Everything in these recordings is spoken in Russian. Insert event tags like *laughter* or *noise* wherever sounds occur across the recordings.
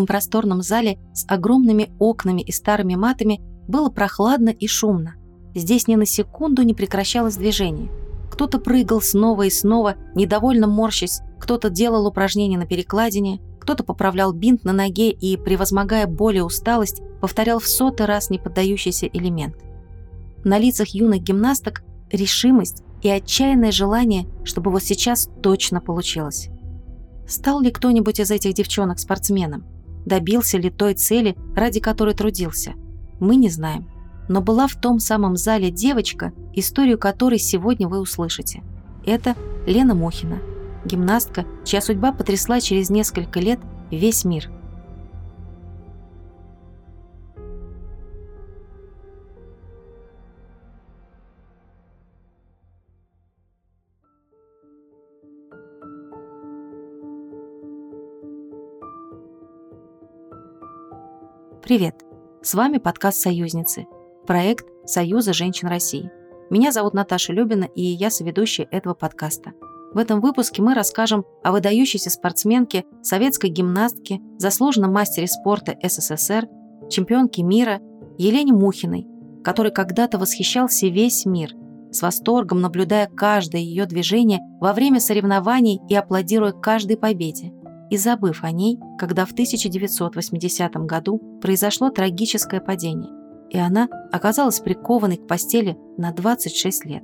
Гулком просторном зале с огромными окнами и старыми матами было прохладно и шумно. Здесь ни на секунду не прекращалось движение. Кто-то прыгал снова и снова, недовольно морщась, кто-то делал упражнения на перекладине, кто-то поправлял бинт на ноге и, превозмогая боль и усталость, повторял в сотый раз неподдающийся элемент. На лицах юных гимнасток решимость и отчаянное желание, чтобы вот сейчас точно получилось. Стал ли кто-нибудь из этих девчонок спортсменом? Добился ли той цели, ради которой трудился? Мы не знаем. Но была в том самом зале девочка, историю которой сегодня вы услышите. Это Лена Мухина, гимнастка, чья судьба потрясла через несколько лет весь мир – Привет! С вами подкаст «Союзницы», проект Союза женщин России. Меня зовут Наташа Любина, и я соведущая этого подкаста. В этом выпуске мы расскажем о выдающейся спортсменке, советской гимнастке, заслуженном мастере спорта СССР, чемпионке мира Елене Мухиной, которой когда-то восхищался весь мир, с восторгом наблюдая каждое ее движение во время соревнований и аплодируя каждой победе – и забыв о ней, когда в 1980 году произошло трагическое падение, и она оказалась прикованной к постели на 26 лет,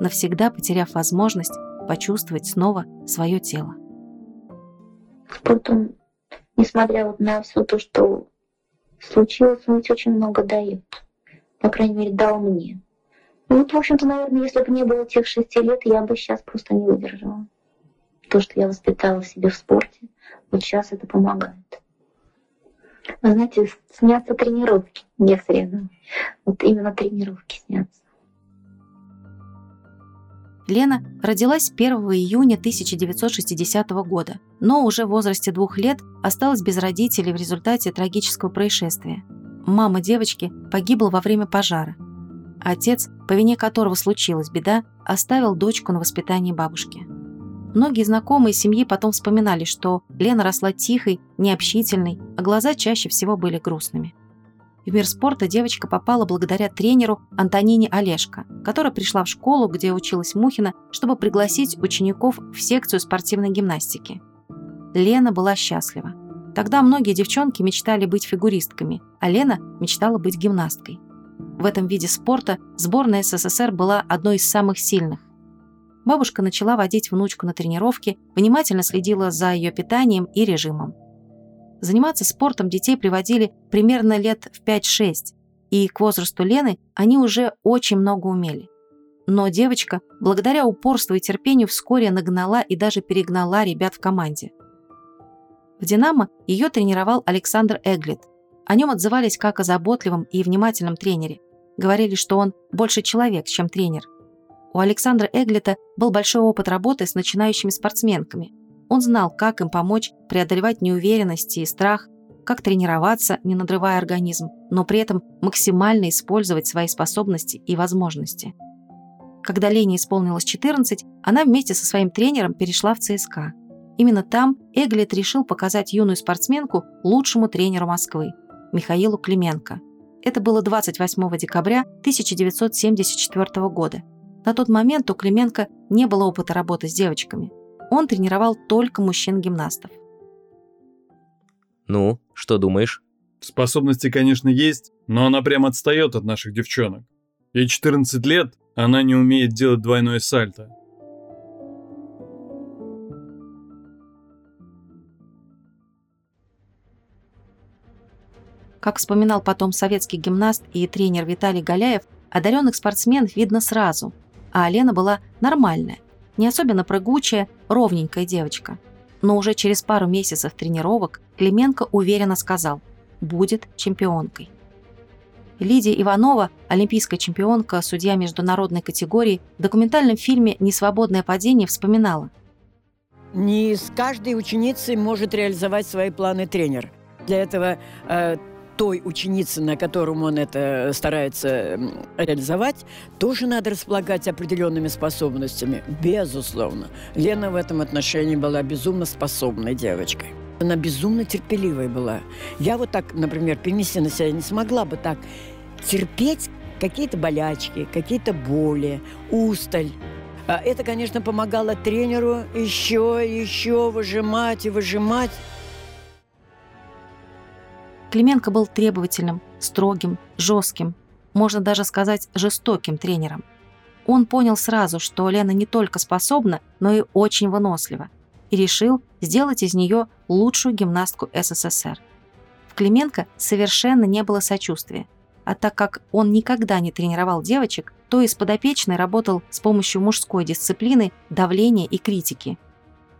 навсегда потеряв возможность почувствовать снова свое тело. Спорт, он, несмотря вот на все то, что случилось, он ведь очень много дает. По крайней мере, дал мне. И вот, в общем-то, наверное, если бы не было тех шести лет, я бы сейчас просто не выдержала. То, что я воспитала в себе в спорте, вот сейчас это помогает. Вы знаете, снятся тренировки некоторые. Вот именно тренировки снятся. Лена родилась 1 июня 1960 года, но уже в возрасте двух лет осталась без родителей в результате трагического происшествия. Мама девочки погибла во время пожара. Отец, по вине которого случилась беда, оставил дочку на воспитании бабушки. Многие знакомые семьи потом вспоминали, что Лена росла тихой, необщительной, а глаза чаще всего были грустными. В мир спорта девочка попала благодаря тренеру Антонине Олешко, которая пришла в школу, где училась Мухина, чтобы пригласить учеников в секцию спортивной гимнастики. Лена была счастлива. Тогда многие девчонки мечтали быть фигуристками, а Лена мечтала быть гимнасткой. В этом виде спорта сборная СССР была одной из самых сильных. Бабушка начала водить внучку на тренировки, внимательно следила за ее питанием и режимом. Заниматься спортом детей приводили примерно лет в 5-6, и к возрасту Лены они уже очень много умели. Но девочка, благодаря упорству и терпению, вскоре нагнала и даже перегнала ребят в команде. В «Динамо» ее тренировал Александр Эглит. О нем отзывались как о заботливом и внимательном тренере. Говорили, что он больше человек, чем тренер – у Александра Эглита был большой опыт работы с начинающими спортсменками. Он знал, как им помочь преодолевать неуверенность и страх, как тренироваться, не надрывая организм, но при этом максимально использовать свои способности и возможности. Когда Лене исполнилось 14, она вместе со своим тренером перешла в ЦСКА. Именно там Эглит решил показать юную спортсменку лучшему тренеру Москвы, Михаилу Клименко. Это было 28 декабря 1974 года. На тот момент у Клименко не было опыта работы с девочками. Он тренировал только мужчин-гимнастов. Ну, что думаешь? Способности, конечно, есть, но она прям отстает от наших девчонок. Ей 14 лет, она не умеет делать двойное сальто. Как вспоминал потом советский гимнаст и тренер Виталий Галяев, одаренных спортсменов видно сразу – а Лена была нормальная, не особенно прыгучая, ровненькая девочка. Но уже через пару месяцев тренировок Клименко уверенно сказал «будет чемпионкой». Лидия Иванова, олимпийская чемпионка, судья международной категории, в документальном фильме «Несвободное падение» вспоминала. Не с каждой ученицей может реализовать свои планы тренер. Для этого э, той ученице, на котором он это старается реализовать, тоже надо располагать определенными способностями. Безусловно. Лена в этом отношении была безумно способной девочкой. Она безумно терпеливой была. Я вот так, например, перенести на себя не смогла бы так терпеть какие-то болячки, какие-то боли, усталь. А это, конечно, помогало тренеру еще, еще выжимать и выжимать. Клименко был требовательным, строгим, жестким, можно даже сказать жестоким тренером. Он понял сразу, что Лена не только способна, но и очень вынослива, и решил сделать из нее лучшую гимнастку СССР. В Клименко совершенно не было сочувствия, а так как он никогда не тренировал девочек, то из подопечной работал с помощью мужской дисциплины, давления и критики.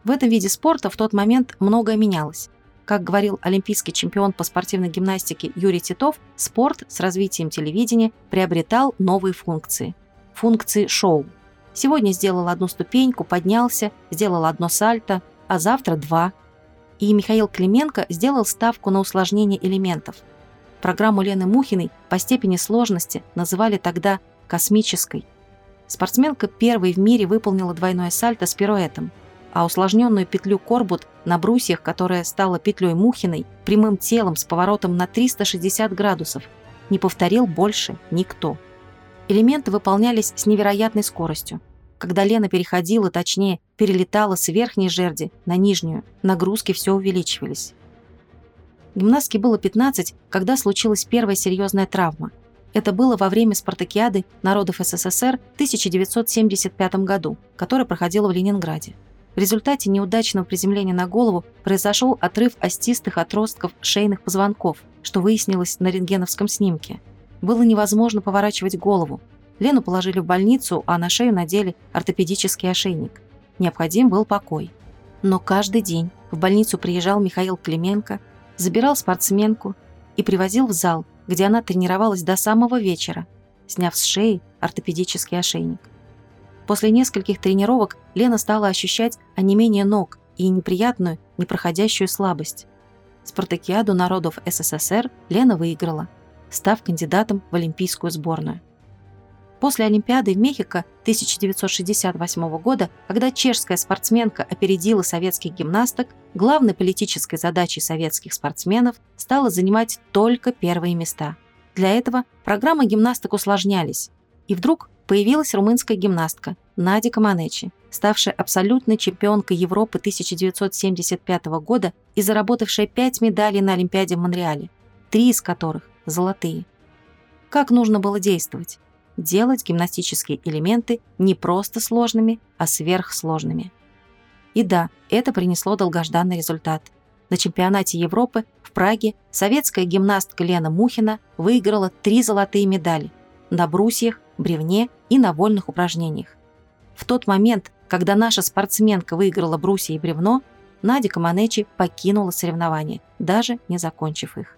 В этом виде спорта в тот момент многое менялось. Как говорил олимпийский чемпион по спортивной гимнастике Юрий Титов, спорт с развитием телевидения приобретал новые функции. Функции шоу. Сегодня сделал одну ступеньку, поднялся, сделал одно сальто, а завтра два. И Михаил Клименко сделал ставку на усложнение элементов. Программу Лены Мухиной по степени сложности называли тогда «космической». Спортсменка первой в мире выполнила двойное сальто с пируэтом – а усложненную петлю Корбут на брусьях, которая стала петлей Мухиной, прямым телом с поворотом на 360 градусов, не повторил больше никто. Элементы выполнялись с невероятной скоростью. Когда Лена переходила, точнее, перелетала с верхней жерди на нижнюю, нагрузки все увеличивались. Гимнастке было 15, когда случилась первая серьезная травма. Это было во время спартакиады народов СССР в 1975 году, которая проходила в Ленинграде. В результате неудачного приземления на голову произошел отрыв остистых отростков шейных позвонков, что выяснилось на рентгеновском снимке. Было невозможно поворачивать голову. Лену положили в больницу, а на шею надели ортопедический ошейник. Необходим был покой. Но каждый день в больницу приезжал Михаил Клименко, забирал спортсменку и привозил в зал, где она тренировалась до самого вечера, сняв с шеи ортопедический ошейник. После нескольких тренировок Лена стала ощущать онемение ног и неприятную, непроходящую слабость. Спартакиаду народов СССР Лена выиграла, став кандидатом в олимпийскую сборную. После Олимпиады в Мехико 1968 года, когда чешская спортсменка опередила советских гимнасток, главной политической задачей советских спортсменов стало занимать только первые места. Для этого программы гимнасток усложнялись. И вдруг появилась румынская гимнастка Надя Каманечи, ставшая абсолютной чемпионкой Европы 1975 года и заработавшая пять медалей на Олимпиаде в Монреале, три из которых – золотые. Как нужно было действовать? Делать гимнастические элементы не просто сложными, а сверхсложными. И да, это принесло долгожданный результат. На чемпионате Европы в Праге советская гимнастка Лена Мухина выиграла три золотые медали на брусьях, бревне и на вольных упражнениях. В тот момент, когда наша спортсменка выиграла брусья и бревно, Надя Каманечи покинула соревнования, даже не закончив их.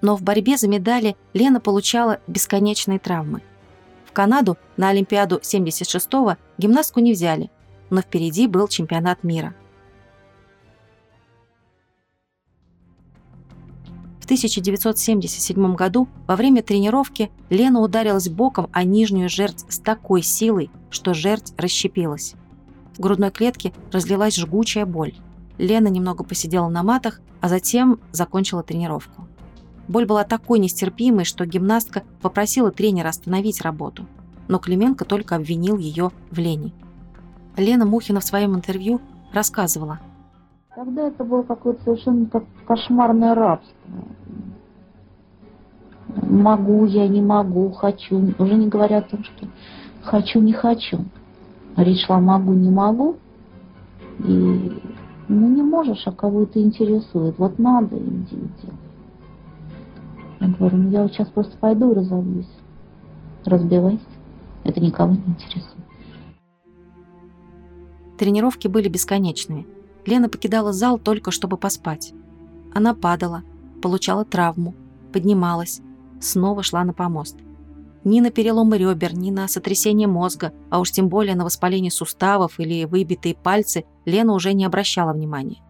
Но в борьбе за медали Лена получала бесконечные травмы. В Канаду на Олимпиаду 76-го гимнастку не взяли, но впереди был чемпионат мира – 1977 году во время тренировки Лена ударилась боком о нижнюю жерть с такой силой, что жерть расщепилась. В грудной клетке разлилась жгучая боль. Лена немного посидела на матах, а затем закончила тренировку. Боль была такой нестерпимой, что гимнастка попросила тренера остановить работу. Но Клименко только обвинил ее в лени. Лена Мухина в своем интервью рассказывала. Тогда это было какое-то совершенно как кошмарное рабство могу я, не могу, хочу. Уже не говоря о том, что хочу, не хочу. Речь шла могу, не могу. И ну не можешь, а кого это интересует. Вот надо, иди иди. Я говорю, ну я вот сейчас просто пойду и разобьюсь. Разбивайся. Это никого не интересует. Тренировки были бесконечными. Лена покидала зал только чтобы поспать. Она падала, получала травму, поднималась, снова шла на помост. Ни на переломы ребер, ни на сотрясение мозга, а уж тем более на воспаление суставов или выбитые пальцы Лена уже не обращала внимания.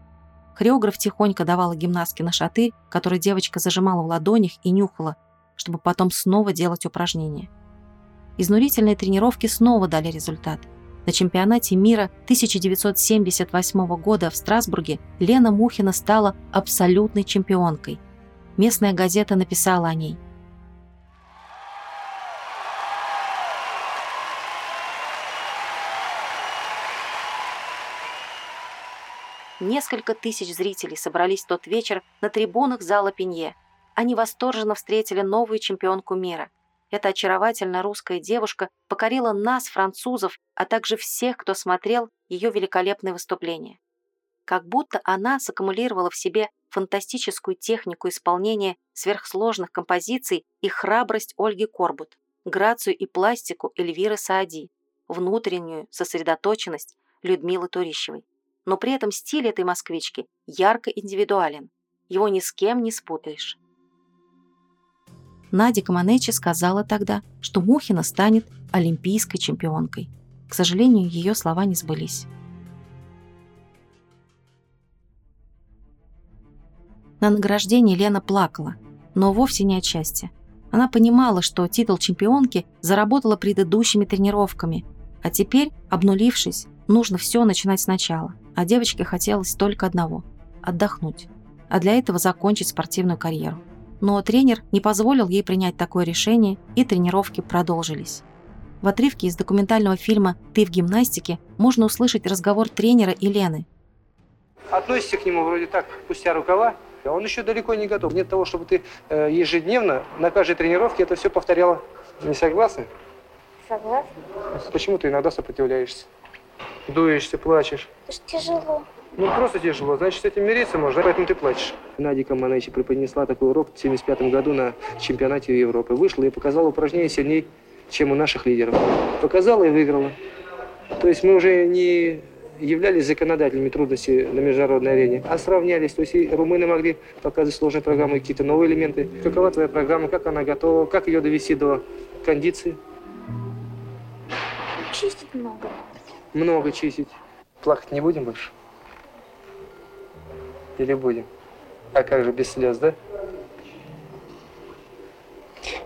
Хореограф тихонько давала гимнастке на шатырь, который девочка зажимала в ладонях и нюхала, чтобы потом снова делать упражнения. Изнурительные тренировки снова дали результат. На чемпионате мира 1978 года в Страсбурге Лена Мухина стала абсолютной чемпионкой. Местная газета написала о ней – Несколько тысяч зрителей собрались в тот вечер на трибунах зала Пенье. Они восторженно встретили новую чемпионку мира. Эта очаровательная русская девушка покорила нас, французов, а также всех, кто смотрел ее великолепное выступление. Как будто она саккумулировала в себе фантастическую технику исполнения сверхсложных композиций и храбрость Ольги Корбут, грацию и пластику Эльвиры Саади, внутреннюю сосредоточенность Людмилы Турищевой но при этом стиль этой москвички ярко индивидуален. Его ни с кем не спутаешь. Надя Каманечи сказала тогда, что Мухина станет олимпийской чемпионкой. К сожалению, ее слова не сбылись. На награждении Лена плакала, но вовсе не от счастья. Она понимала, что титул чемпионки заработала предыдущими тренировками, а теперь, обнулившись, нужно все начинать сначала а девочке хотелось только одного – отдохнуть, а для этого закончить спортивную карьеру. Но тренер не позволил ей принять такое решение, и тренировки продолжились. В отрывке из документального фильма «Ты в гимнастике» можно услышать разговор тренера и Лены. Относишься к нему вроде так, пустя рукава, а он еще далеко не готов. Нет того, чтобы ты э, ежедневно на каждой тренировке это все повторяла. Не согласна? Согласна. Почему ты иногда сопротивляешься? дуешься, плачешь. Это ж тяжело. Ну, просто тяжело. Значит, с этим мириться можно, поэтому ты плачешь. Надя Каманычи преподнесла такой урок в 75 году на чемпионате Европы. Вышла и показала упражнение сильнее, чем у наших лидеров. Показала и выиграла. То есть мы уже не являлись законодателями трудностей на международной арене, а сравнялись. То есть и румыны могли показывать сложные программы, какие-то новые элементы. Какова твоя программа, как она готова, как ее довести до кондиции? Чистить много много чистить. Плакать не будем больше? Или будем? А как же, без слез, да?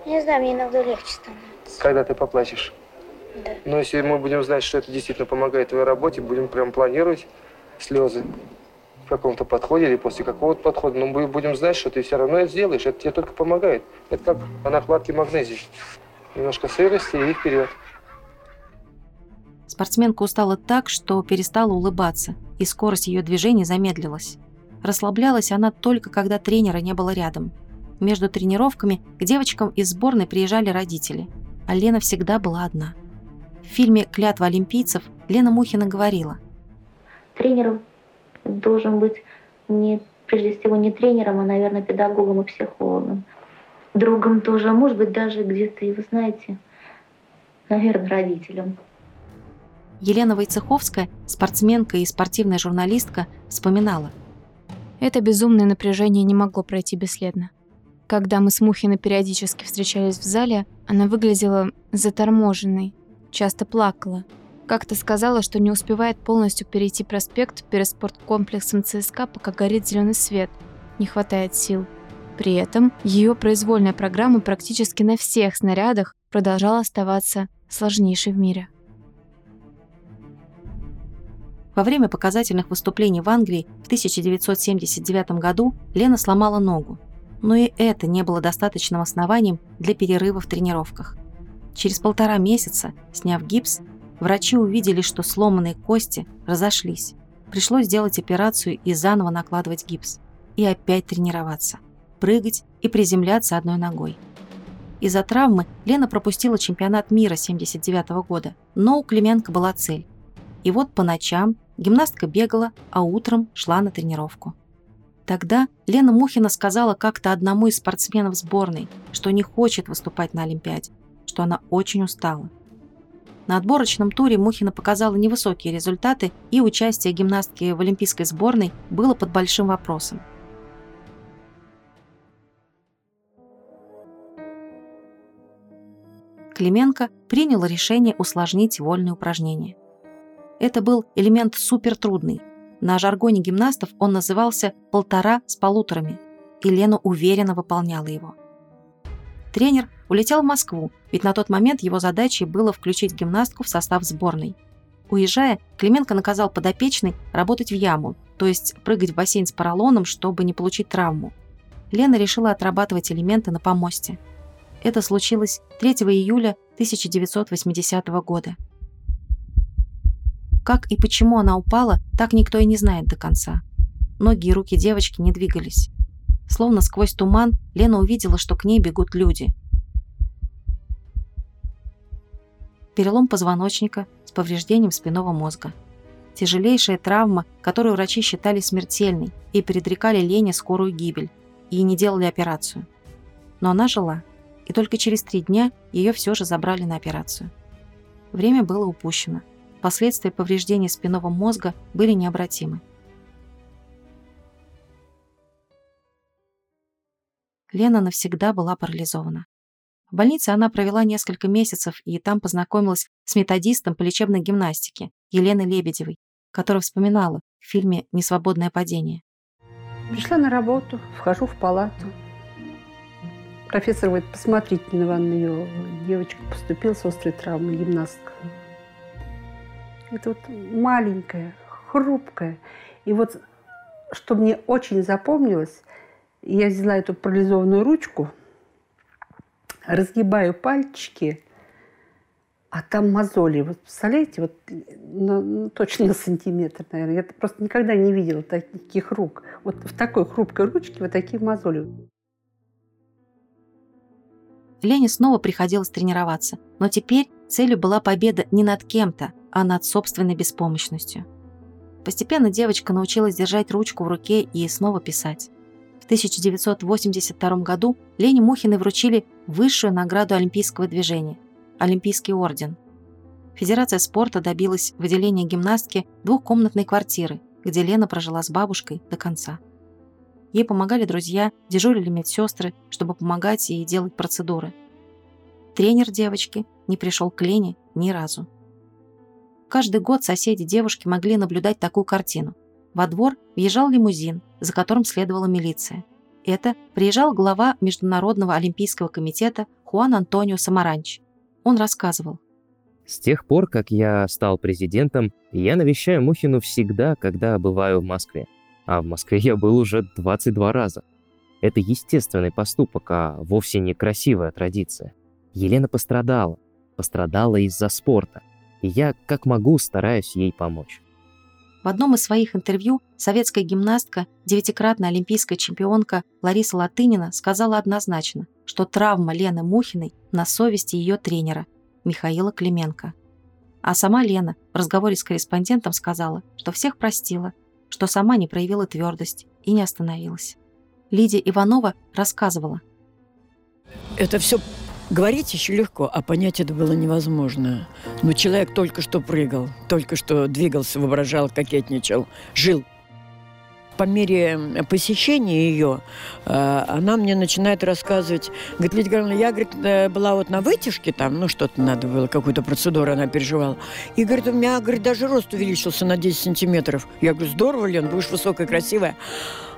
Не знаю, мне иногда легче становится. Когда ты поплачешь? Да. Но если мы будем знать, что это действительно помогает твоей работе, будем прям планировать слезы в каком-то подходе или после какого-то подхода, но мы будем знать, что ты все равно это сделаешь. Это тебе только помогает. Это как по накладке магнезии. Немножко сырости и вперед. Спортсменка устала так, что перестала улыбаться, и скорость ее движений замедлилась. Расслаблялась она только, когда тренера не было рядом. Между тренировками к девочкам из сборной приезжали родители, а Лена всегда была одна. В фильме «Клятва олимпийцев» Лена Мухина говорила. Тренером должен быть не, прежде всего не тренером, а, наверное, педагогом и психологом. Другом тоже, а может быть даже где-то, и вы знаете, наверное, родителем. Елена Войцеховская, спортсменка и спортивная журналистка, вспоминала. Это безумное напряжение не могло пройти бесследно. Когда мы с Мухиной периодически встречались в зале, она выглядела заторможенной, часто плакала. Как-то сказала, что не успевает полностью перейти проспект перед спорткомплексом ЦСКА, пока горит зеленый свет. Не хватает сил. При этом ее произвольная программа практически на всех снарядах продолжала оставаться сложнейшей в мире. Во время показательных выступлений в Англии в 1979 году Лена сломала ногу. Но и это не было достаточным основанием для перерыва в тренировках. Через полтора месяца, сняв гипс, врачи увидели, что сломанные кости разошлись. Пришлось сделать операцию и заново накладывать гипс. И опять тренироваться. Прыгать и приземляться одной ногой. Из-за травмы Лена пропустила чемпионат мира 79 года, но у Клименко была цель. И вот по ночам Гимнастка бегала, а утром шла на тренировку. Тогда Лена Мухина сказала как-то одному из спортсменов сборной, что не хочет выступать на Олимпиаде, что она очень устала. На отборочном туре Мухина показала невысокие результаты, и участие гимнастки в олимпийской сборной было под большим вопросом. Клименко принял решение усложнить вольные упражнения. Это был элемент супертрудный, На жаргоне гимнастов он назывался «полтора с полуторами», и Лена уверенно выполняла его. Тренер улетел в Москву, ведь на тот момент его задачей было включить гимнастку в состав сборной. Уезжая, Клименко наказал подопечной работать в яму, то есть прыгать в бассейн с поролоном, чтобы не получить травму. Лена решила отрабатывать элементы на помосте. Это случилось 3 июля 1980 года. Как и почему она упала, так никто и не знает до конца. Ноги и руки девочки не двигались. Словно сквозь туман Лена увидела, что к ней бегут люди. Перелом позвоночника с повреждением спинного мозга. Тяжелейшая травма, которую врачи считали смертельной и предрекали Лене скорую гибель, и не делали операцию. Но она жила, и только через три дня ее все же забрали на операцию. Время было упущено – Последствия повреждения спинного мозга были необратимы. Лена навсегда была парализована. В больнице она провела несколько месяцев и там познакомилась с методистом по лечебной гимнастике Еленой Лебедевой, которая вспоминала в фильме «Несвободное падение». Пришла на работу, вхожу в палату. Профессор говорит, посмотрите на ванную, девочка поступила с острой травмой, гимнастка. Это вот маленькая, хрупкая. И вот что мне очень запомнилось, я взяла эту парализованную ручку, разгибаю пальчики, а там мозоли. Вот представляете, вот ну, точно на *laughs* сантиметр, наверное. Я просто никогда не видела таких рук. Вот в такой хрупкой ручке вот такие мозоли. Лене снова приходилось тренироваться, но теперь целью была победа не над кем-то, а над собственной беспомощностью. Постепенно девочка научилась держать ручку в руке и снова писать. В 1982 году Лене Мухиной вручили высшую награду Олимпийского движения – Олимпийский орден. Федерация спорта добилась выделения гимнастки двухкомнатной квартиры, где Лена прожила с бабушкой до конца. Ей помогали друзья, дежурили медсестры, чтобы помогать и делать процедуры. Тренер девочки не пришел к Лене ни разу. Каждый год соседи девушки могли наблюдать такую картину. Во двор въезжал лимузин, за которым следовала милиция. Это приезжал глава Международного олимпийского комитета Хуан Антонио Самаранч. Он рассказывал. С тех пор, как я стал президентом, я навещаю Мухину всегда, когда бываю в Москве. А в Москве я был уже 22 раза. Это естественный поступок, а вовсе не красивая традиция. Елена пострадала. Пострадала из-за спорта – и я как могу стараюсь ей помочь. В одном из своих интервью советская гимнастка, девятикратная олимпийская чемпионка Лариса Латынина сказала однозначно, что травма Лены Мухиной на совести ее тренера Михаила Клименко. А сама Лена в разговоре с корреспондентом сказала, что всех простила, что сама не проявила твердость и не остановилась. Лидия Иванова рассказывала. Это все Говорить еще легко, а понять это было невозможно. Но человек только что прыгал, только что двигался, воображал, кокетничал, жил. По мере посещения ее, э, она мне начинает рассказывать. Говорит, Лидия Гавриловна, я, говорит, э, была вот на вытяжке там, ну, что-то надо было, какую-то процедуру она переживала. И, говорит, у меня, говорит, даже рост увеличился на 10 сантиметров. Я говорю, здорово, Лен, будешь высокая, красивая.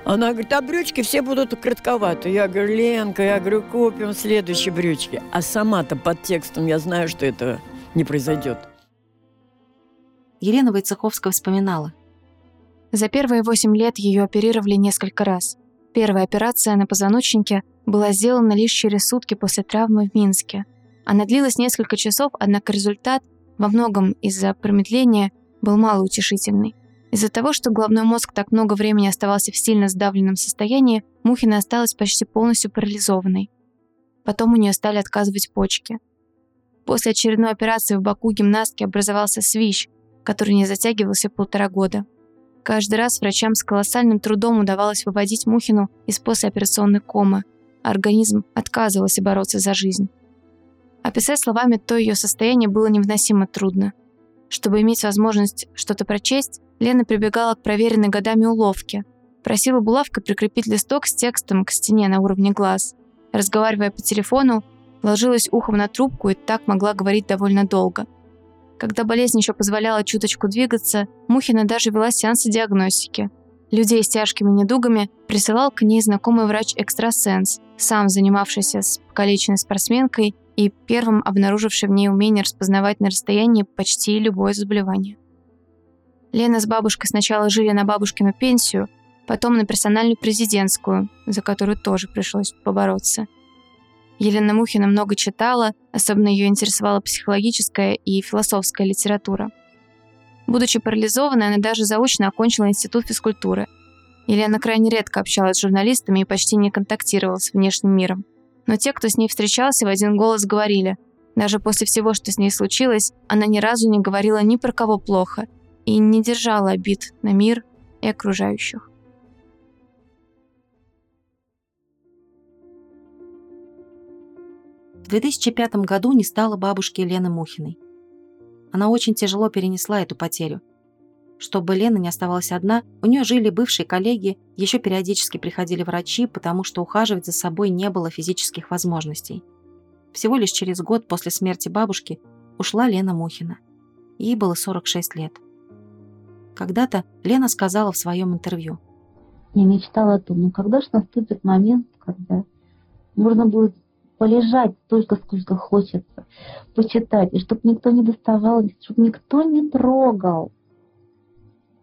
Она говорит, а брючки все будут кратковаты. Я говорю, Ленка, я говорю, купим следующие брючки. А сама-то под текстом я знаю, что это не произойдет. Елена Войцеховская вспоминала. За первые восемь лет ее оперировали несколько раз. Первая операция на позвоночнике была сделана лишь через сутки после травмы в Минске. Она длилась несколько часов, однако результат, во многом из-за промедления, был малоутешительный. Из-за того, что головной мозг так много времени оставался в сильно сдавленном состоянии, Мухина осталась почти полностью парализованной. Потом у нее стали отказывать почки. После очередной операции в боку гимнастки образовался свищ, который не затягивался полтора года. Каждый раз врачам с колоссальным трудом удавалось выводить Мухину из послеоперационной комы, организм отказывался бороться за жизнь. Описать словами то ее состояние было невыносимо трудно. Чтобы иметь возможность что-то прочесть, Лена прибегала к проверенной годами уловке. Просила булавкой прикрепить листок с текстом к стене на уровне глаз. Разговаривая по телефону, ложилась ухом на трубку и так могла говорить довольно долго. Когда болезнь еще позволяла чуточку двигаться, Мухина даже вела сеансы диагностики. Людей с тяжкими недугами присылал к ней знакомый врач-экстрасенс, сам занимавшийся с покалеченной спортсменкой и первым обнаруживший в ней умение распознавать на расстоянии почти любое заболевание. Лена с бабушкой сначала жили на бабушкину пенсию, потом на персональную президентскую, за которую тоже пришлось побороться. Елена Мухина много читала, особенно ее интересовала психологическая и философская литература. Будучи парализованной, она даже заочно окончила институт физкультуры. Елена крайне редко общалась с журналистами и почти не контактировала с внешним миром. Но те, кто с ней встречался, в один голос говорили, даже после всего, что с ней случилось, она ни разу не говорила ни про кого плохо и не держала обид на мир и окружающих. В 2005 году не стало бабушки Лены Мухиной. Она очень тяжело перенесла эту потерю. Чтобы Лена не оставалась одна, у нее жили бывшие коллеги, еще периодически приходили врачи, потому что ухаживать за собой не было физических возможностей. Всего лишь через год после смерти бабушки ушла Лена Мухина. Ей было 46 лет. Когда-то Лена сказала в своем интервью. Я мечтала о том, ну когда же наступит момент, когда можно будет полежать столько, сколько хочется, почитать, и чтобы никто не доставал, чтобы никто не трогал.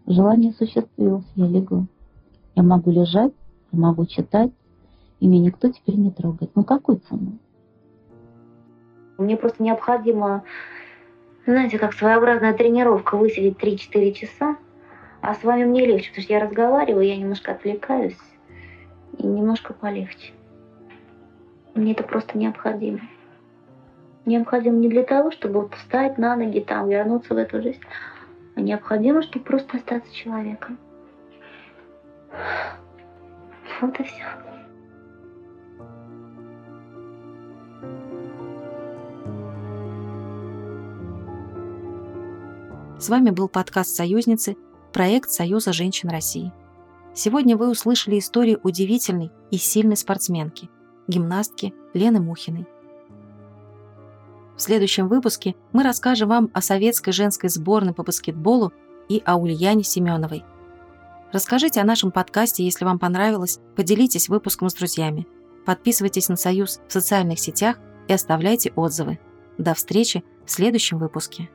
Желание осуществилось, я легла. Я могу лежать, я могу читать, и меня никто теперь не трогает. Ну какой ценой? Мне просто необходимо, знаете, как своеобразная тренировка, высидеть 3-4 часа, а с вами мне легче, потому что я разговариваю, я немножко отвлекаюсь, и немножко полегче. Мне это просто необходимо. Необходимо не для того, чтобы вот встать на ноги, там, вернуться в эту жизнь, а необходимо, чтобы просто остаться человеком. Вот и все. С вами был подкаст «Союзницы», проект Союза женщин России. Сегодня вы услышали историю удивительной и сильной спортсменки – гимнастки Лены Мухиной. В следующем выпуске мы расскажем вам о советской женской сборной по баскетболу и о Ульяне Семеновой. Расскажите о нашем подкасте, если вам понравилось, поделитесь выпуском с друзьями. Подписывайтесь на Союз в социальных сетях и оставляйте отзывы. До встречи в следующем выпуске.